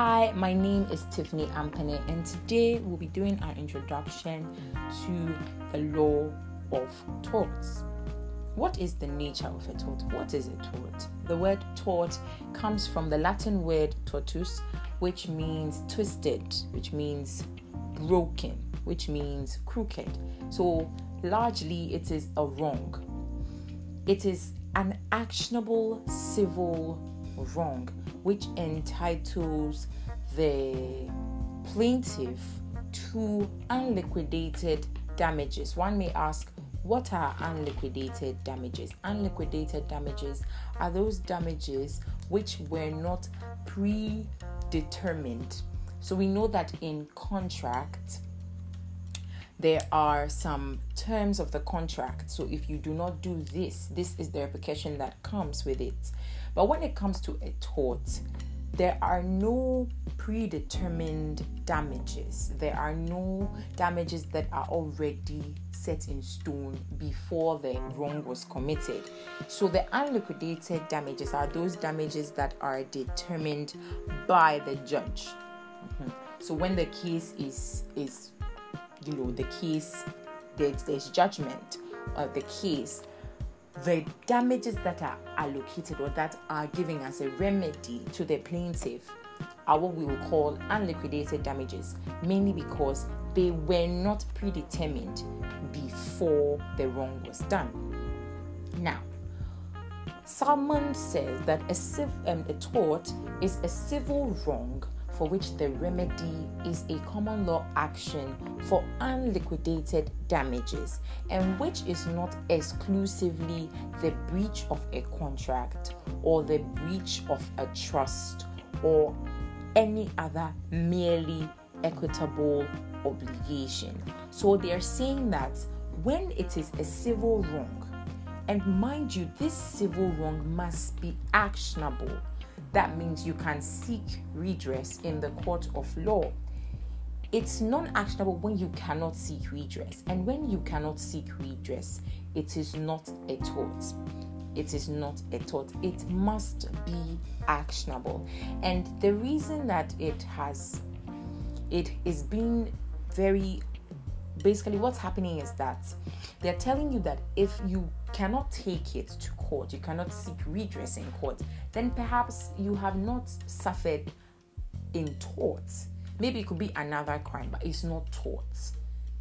Hi, my name is Tiffany Ampene, and today we'll be doing our introduction to the law of torts. What is the nature of a tort? What is a tort? The word tort comes from the Latin word tortus, which means twisted, which means broken, which means crooked. So, largely, it is a wrong. It is an actionable civil wrong which entitles the plaintiff to unliquidated damages. One may ask, what are unliquidated damages? Unliquidated damages are those damages which were not predetermined. So we know that in contract, there are some terms of the contract. So if you do not do this, this is the repercussion that comes with it. But when it comes to a tort, there are no predetermined damages. There are no damages that are already set in stone before the wrong was committed. So the unliquidated damages are those damages that are determined by the judge. Mm-hmm. So when the case is is you know the case there's, there's judgment of the case the damages that are allocated or that are given as a remedy to the plaintiff are what we will call unliquidated damages, mainly because they were not predetermined before the wrong was done. Now, Salmond says that a, civ- um, a tort is a civil wrong for which the remedy is a common law action for unliquidated damages and which is not exclusively the breach of a contract or the breach of a trust or any other merely equitable obligation. So they're saying that when it is a civil wrong, and mind you, this civil wrong must be actionable that means you can seek redress in the court of law. It's non actionable when you cannot seek redress, and when you cannot seek redress, it is not a tort. It is not a tort. It must be actionable. And the reason that it has it is being very basically what's happening is that they're telling you that if you cannot take it to court, you cannot seek redress in court, then perhaps you have not suffered in tort. Maybe it could be another crime, but it's not tort.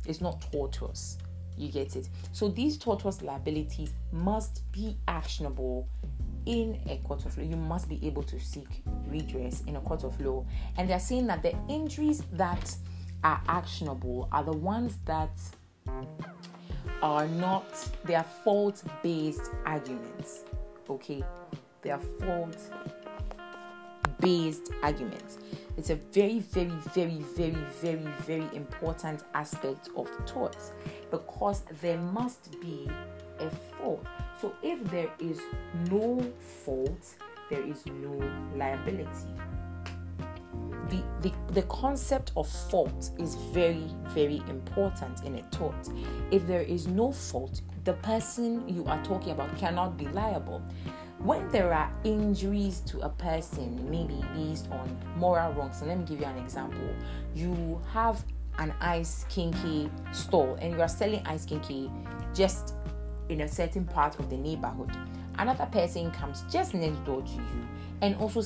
It's not tortuous. You get it? So these tortuous liabilities must be actionable in a court of law. You must be able to seek redress in a court of law. And they're saying that the injuries that are actionable are the ones that are not they are fault based arguments okay? They are fault based arguments. It's a very very very very very very important aspect of torts because there must be a fault. So if there is no fault there is no liability the, the, the concept of fault is very, very important in a tort. If there is no fault, the person you are talking about cannot be liable. When there are injuries to a person, maybe based on moral wrongs, so let me give you an example. You have an ice kenkey store and you are selling ice kenkey just in a certain part of the neighborhood. Another person comes just next door to you and also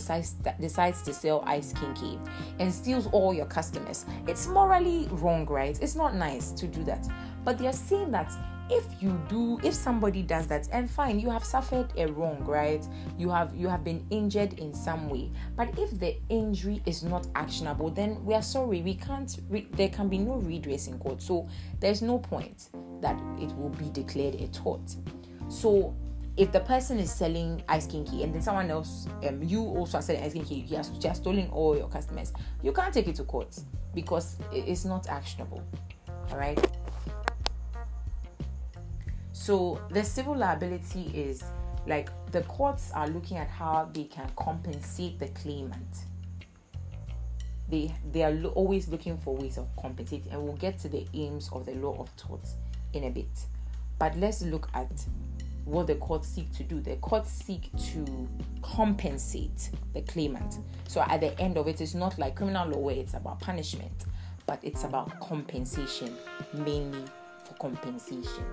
decides to sell ice kenkey and steals all your customers. It's morally wrong, right? It's not nice to do that. But they're saying that if you do if somebody does that and fine you have suffered a wrong right you have you have been injured in some way but if the injury is not actionable then we are sorry we can't re- there can be no redress in court so there's no point that it will be declared a tort so if the person is selling ice kenkey and then someone else, um, you also are selling ice kenkey, he has just stolen all your customers, you can't take it to court because it's not actionable. All right. So the civil liability is like the courts are looking at how they can compensate the claimant. They they are lo- always looking for ways of compensating, and we'll get to the aims of the law of torts in a bit. But let's look at what the courts seek to do. The courts seek to compensate the claimant. So at the end of it, it's not like criminal law where it's about punishment, but it's about compensation, mainly for compensation.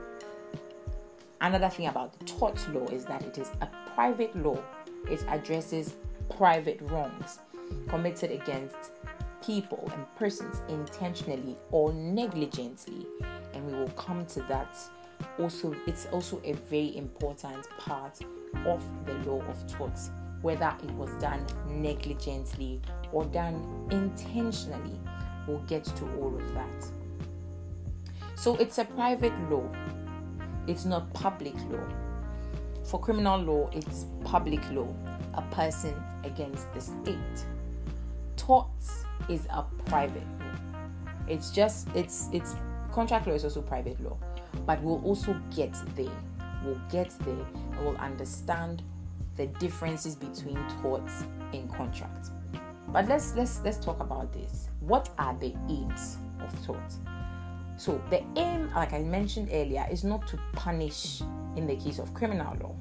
Another thing about tort law is that it is a private law. It addresses private wrongs committed against people and persons intentionally or negligently and we will come to that also it's also a very important part of the law of torts whether it was done negligently or done intentionally. We'll get to all of that. So it's a private law. It's not public law. For criminal law it's public law. A person against the state. Torts is a private law. It's just it's it's contract law is also private law but we'll also get there. We'll get there and we'll understand the differences between torts and contracts. But let's let's let's talk about this. What are the aims of torts? So the aim, like I mentioned earlier, is not to punish in the case of criminal law.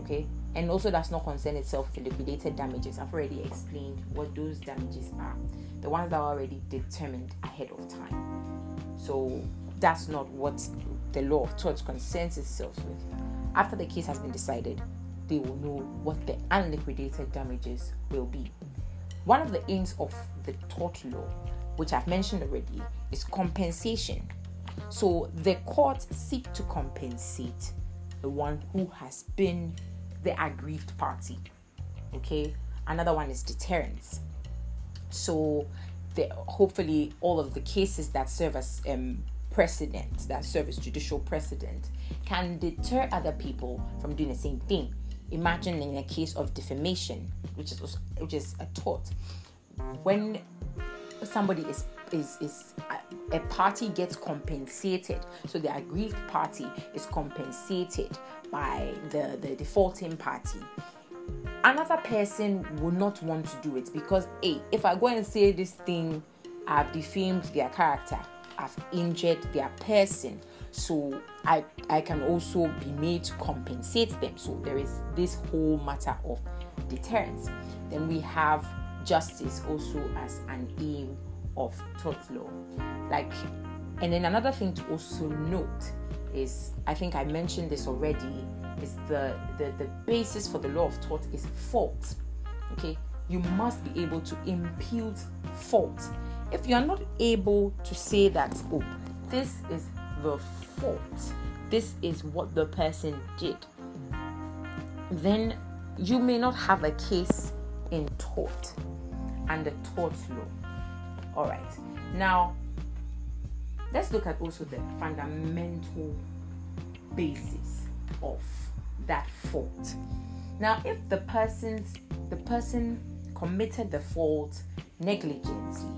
Okay, and also does not concern itself with liquidated damages. I've already explained what those damages are, the ones that are already determined ahead of time. So that's not what the law of torts concerns itself with. After the case has been decided, they will know what the unliquidated damages will be. One of the aims of the tort law, which I've mentioned already, is compensation. So the courts seek to compensate the one who has been the aggrieved party. Okay, another one is deterrence. So the, hopefully all of the cases that serve as um, precedent, that serve as judicial precedent, can deter other people from doing the same thing. Imagine in a case of defamation, which is which is a tort, when somebody is is is a, a party gets compensated, so the aggrieved party is compensated by the the defaulting party another person will not want to do it because hey if i go and say this thing i've defamed their character have injured their person. So i i can also be made to compensate them. So there is this whole matter of deterrence. Then we have justice also as an aim of tort law. Like and then another thing to also note is i think i mentioned this already is the the, the basis for the law of tort is fault. Okay you must be able to impute fault if you are not able to say that, oh, this is the fault, this is what the person did, then you may not have a case in tort and the tort law. All right, now let's look at also the fundamental basis of that fault. Now, if the person's the person committed the fault negligently,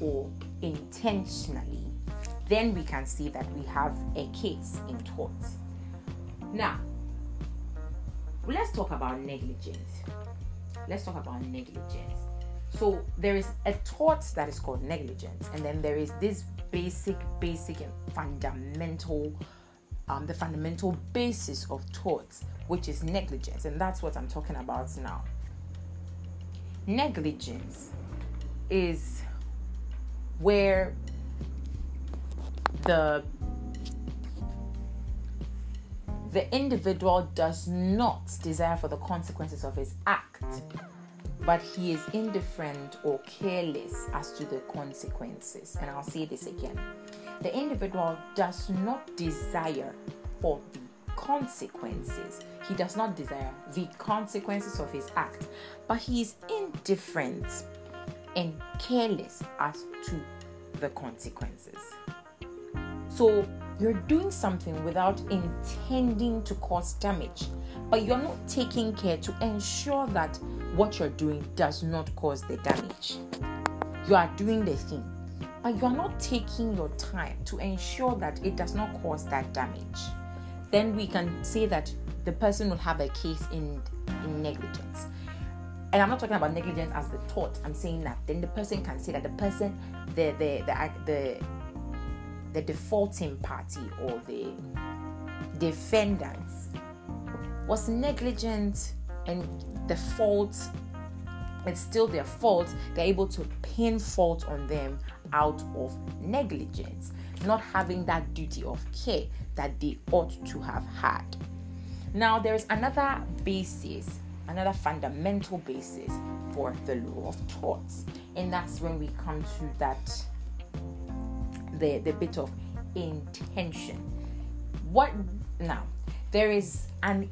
or intentionally, then we can see that we have a case in tort. Now, let's talk about negligence. Let's talk about negligence. So there is a tort that is called negligence, and then there is this basic, basic and fundamental, um, the fundamental basis of torts, which is negligence, and that's what I'm talking about now. Negligence is where the the individual does not desire for the consequences of his act, but he is indifferent or careless as to the consequences. And I'll say this again the individual does not desire for the consequences. He does not desire the consequences of his act, but he is indifferent and careless as to the consequences. So you're doing something without intending to cause damage, but you're not taking care to ensure that what you're doing does not cause the damage. You are doing the thing, but you're not taking your time to ensure that it does not cause that damage. Then we can say that the person will have a case in, in negligence. And I'm not talking about negligence as the tort. I'm saying that then the person can say that the person, the the the the, the defaulting party or the defendants was negligent and the fault it's still their fault. They're able to pin fault on them out of negligence not having that duty of care that they ought to have had. Now there's another basis another fundamental basis for the law of torts and that's when we come to that the the bit of intention. What now there is an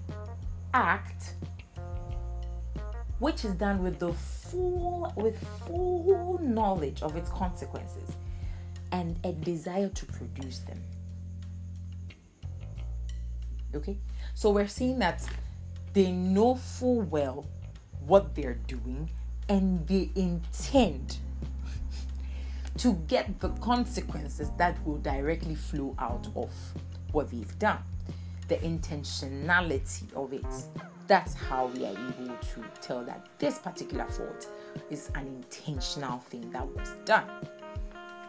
act which is done with the full with full knowledge of its consequences and a desire to produce them okay so we're seeing that they know full well what they're doing and they intend to get the consequences that will directly flow out of what they've done the intentionality of it. That's how we are able to tell that this particular fault is an intentional thing that was done.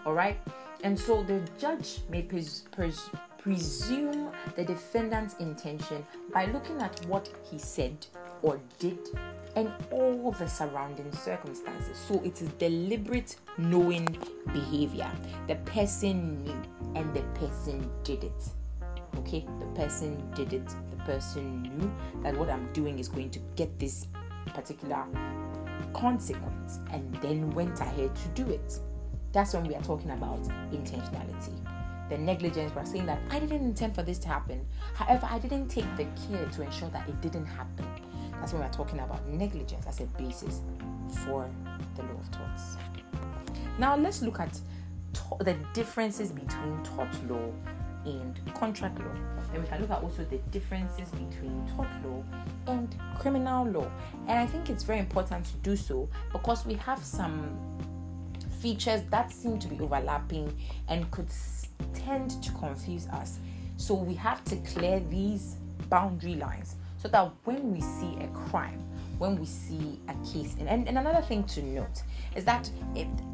All right, and so the judge may pres- pres- presume the defendant's intention by looking at what he said or did and all the surrounding circumstances. So it is deliberate knowing behavior. The person knew and the person did it. Okay? The person did it. The person knew that what i'm doing is going to get this particular consequence and then went ahead to do it that's when we are talking about intentionality the negligence we're saying that i didn't intend for this to happen however i didn't take the care to ensure that it didn't happen that's when we're talking about negligence as a basis for the law of torts now let's look at to- the differences between tort law and contract law. And we can look at also the differences between tort law and criminal law. And I think it's very important to do so because we have some features that seem to be overlapping and could tend to confuse us. So we have to clear these boundary lines so that when we see a crime, when we see a case, and, and, and another thing to note is that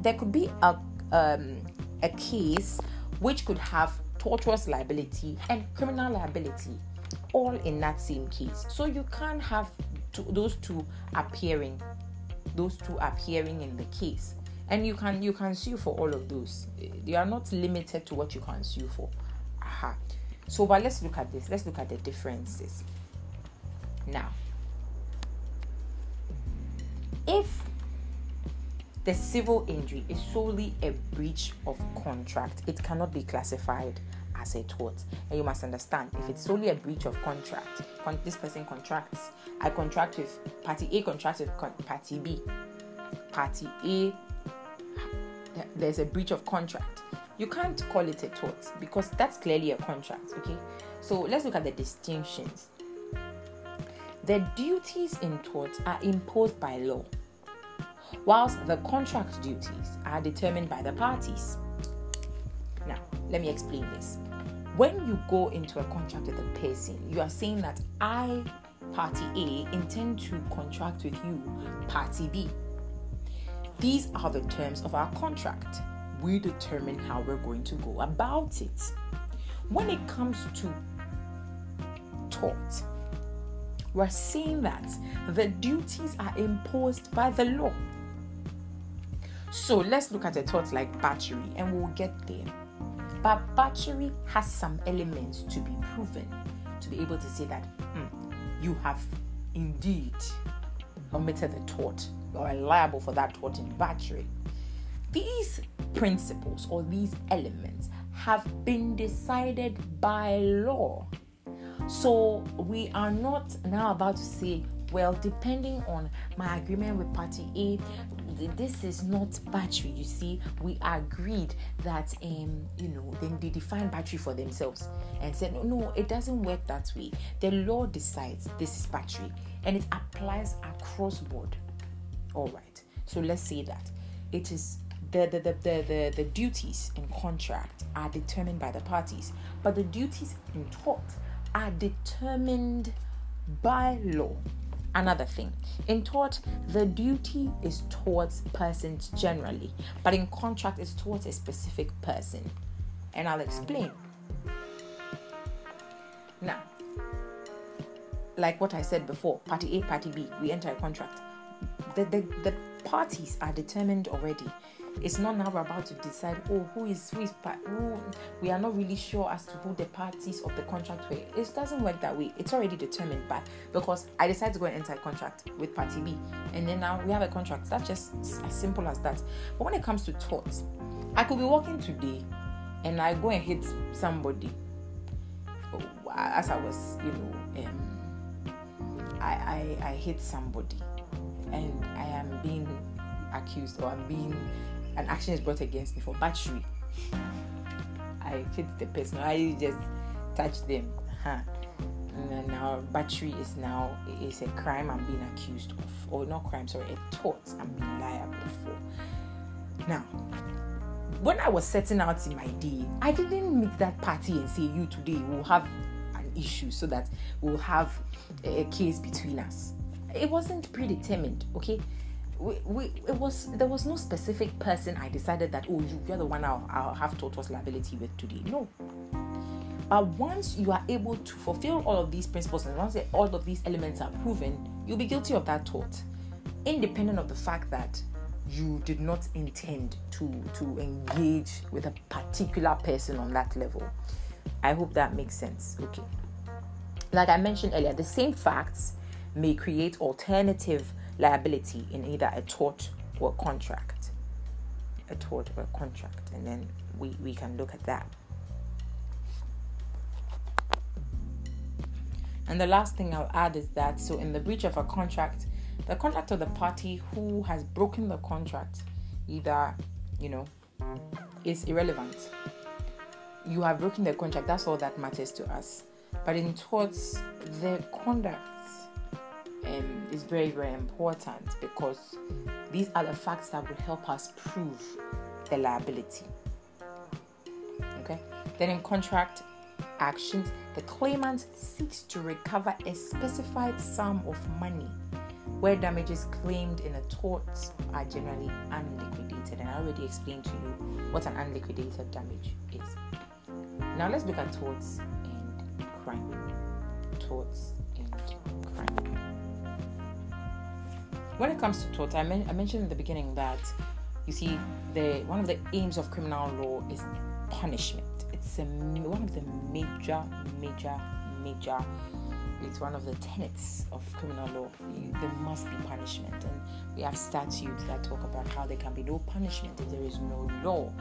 there could be a um, a case which could have tortious liability and criminal liability all in that same case. So you can't have two, those two appearing, those two appearing in the case, and you can you can sue for all of those. You are not limited to what you can sue for. Aha. So, but let's look at this. Let's look at the differences. Now, if the civil injury is solely a breach of contract. It cannot be classified as a tort. And you must understand if it's solely a breach of contract, con- this person contracts, I contract with party A, contracts with con- party B. Party A, there's a breach of contract. You can't call it a tort because that's clearly a contract, okay? So let's look at the distinctions. The duties in torts are imposed by law whilst the contract duties are determined by the parties. Now, let me explain this. When you go into a contract with a person, you are saying that I, party A, intend to contract with you, party B. These are the terms of our contract. We determine how we're going to go about it. When it comes to tort, we're saying that the duties are imposed by the law. So let's look at a tort like battery and we'll get there. But battery has some elements to be proven to be able to say that mm, you have indeed omitted the tort are liable for that tort in battery. These principles or these elements have been decided by law. So we are not now about to say, well, depending on my agreement with party A, this is not battery. You see, we agreed that um, you know, then they define battery for themselves and said, no, no, it doesn't work that way. The law decides this is battery and it applies across board. All right. So let's say that it is the the, the, the, the, the duties in contract are determined by the parties, but the duties in tort are determined by law. Another thing, in tort, the duty is towards persons generally, but in contract, it's towards a specific person. And I'll explain. Now, like what I said before, party A, party B, we enter a contract. The, the, the parties are determined already. It's not now we're about to decide, oh, who is who is who, we are not really sure as to who the parties of the contract were. It doesn't work that way. It's already determined, but because I decided to go and enter a contract with party B, and then now we have a contract. That's just as simple as that. But when it comes to torts I could be working today, and I go and hit somebody. As I was, you know, um, I, I I hit somebody, and I am being accused or I'm being an action is brought against me for battery. I hit the person. I just touched them. Huh. And now battery is now is a crime I'm being accused of, or not crime, sorry, a tort I'm being liable for. Now, when I was setting out in my day, I didn't meet that party and say you today will have an issue so that we'll have a case between us. It wasn't predetermined, okay? we, we it was there was no specific person I decided that oh you, you're the one I'll, I'll have total liability with today. No. But once you are able to fulfill all of these principles and once all of these elements are proven, you'll be guilty of that tort, independent of the fact that you did not intend to to engage with a particular person on that level. I hope that makes sense. Okay. Like I mentioned earlier, the same facts may create alternative liability in either a tort or a contract. A tort or a contract, and then we, we can look at that. And the last thing I'll add is that so in the breach of a contract, the contract of the party who has broken the contract either, you know, is irrelevant. You have broken the contract, that's all that matters to us. But in torts, the conduct um, is very, very important because these are the facts that will help us prove the liability. Okay, then in contract actions, the claimant seeks to recover a specified sum of money where damages claimed in a tort are generally unliquidated. And I already explained to you what an unliquidated damage is. Now let's look at torts and crime. Torts when it comes to tort, I, men- I mentioned in the beginning that you see the one of the aims of criminal law is punishment. It's a, one of the major, major, major. It's one of the tenets of criminal law. You, there must be punishment, and we have statutes that talk about how there can be no punishment if there is no law.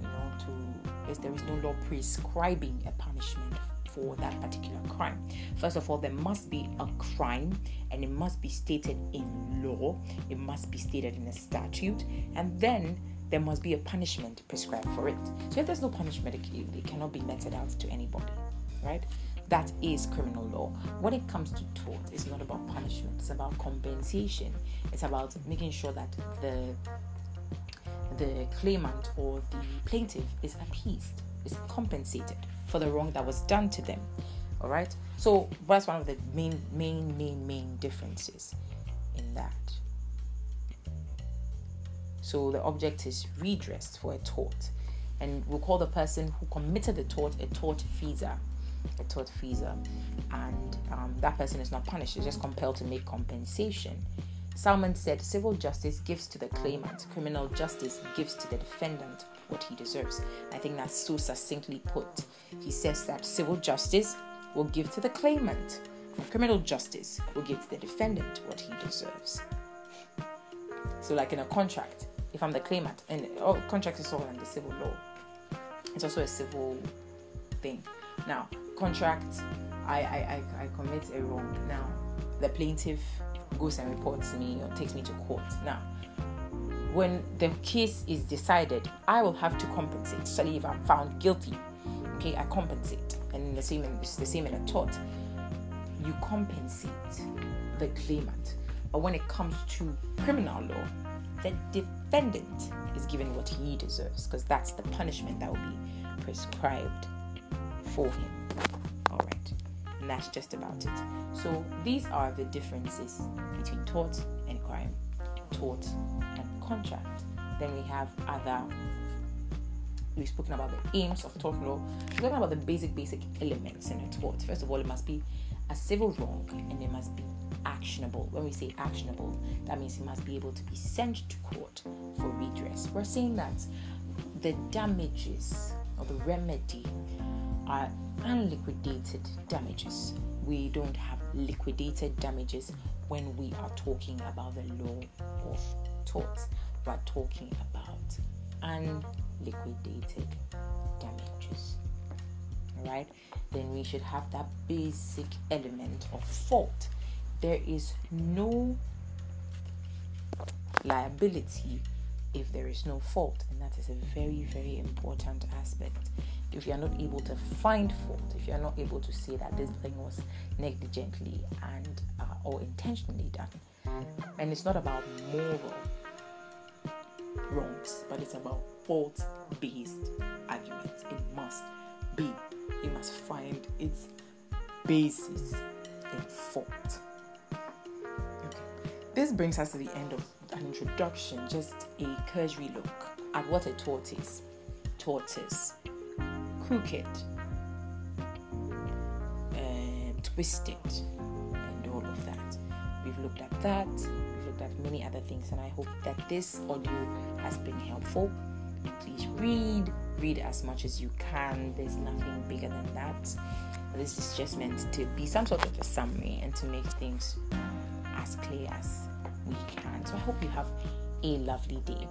You know, to if there is no law prescribing a punishment for that particular crime. First of all, there must be a crime and it must be stated in law, it must be stated in a statute, and then there must be a punishment prescribed for it. So if there's no punishment, it, cannot be meted out to anybody, right? That is criminal law. When it comes to tort, it's not about punishment, it's about compensation. It's about making sure that the the claimant or the plaintiff is appeased, is compensated for the wrong that was done to them. All right. So that's one of the main, main, main, main differences in that. So the object is redressed for a tort, and we'll call the person who committed the tort a tort feeser, a tort feeser, and um, that person is not punished; is just compelled to make compensation. Salmond said, "Civil justice gives to the claimant; criminal justice gives to the defendant what he deserves." I think that's so succinctly put. He says that civil justice will give to the claimant, criminal justice will give to the defendant what he deserves. So, like in a contract, if I'm the claimant, and oh, contract is all under civil law, it's also a civil thing. Now, contract, I, I, I, I commit a wrong. Now, the plaintiff goes and reports me or takes me to court. Now, when the case is decided, I will have to compensate. Especially if I'm found guilty, okay, I compensate and the same it's the same in a tort. You compensate the claimant. But when it comes to criminal law, the defendant is given what he deserves because that's the punishment that will be prescribed for him. And that's just about it. So these are the differences between tort and crime, tort and contract. Then we have other we've spoken about the aims of tort law. We're talking about the basic, basic elements in a tort. First of all, it must be a civil wrong and it must be actionable. When we say actionable, that means it must be able to be sent to court for redress. We're saying that the damages or the remedy are unliquidated damages. We don't have liquidated damages when we are talking about the law of torts. We're talking about unliquidated damages. Alright? Then we should have that basic element of fault. There is no liability if there is no fault, and that is a very, very important aspect. If you are not able to find fault, if you are not able to say that this thing was negligently and uh, or intentionally done, and it's not about moral wrongs, but it's about fault-based arguments. It must be. You must find its basis in fault. Okay. This brings us to the end of an introduction, just a cursory look at what a tort is. Tort is crooked, and twisted, and all of that. We've looked at that, we've looked at many other things, and I hope that this audio has been helpful. Please read, read as much as you can. There's nothing bigger than that. This is just meant to be some sort of a summary and to make things as clear as we can. So I hope you have a lovely day.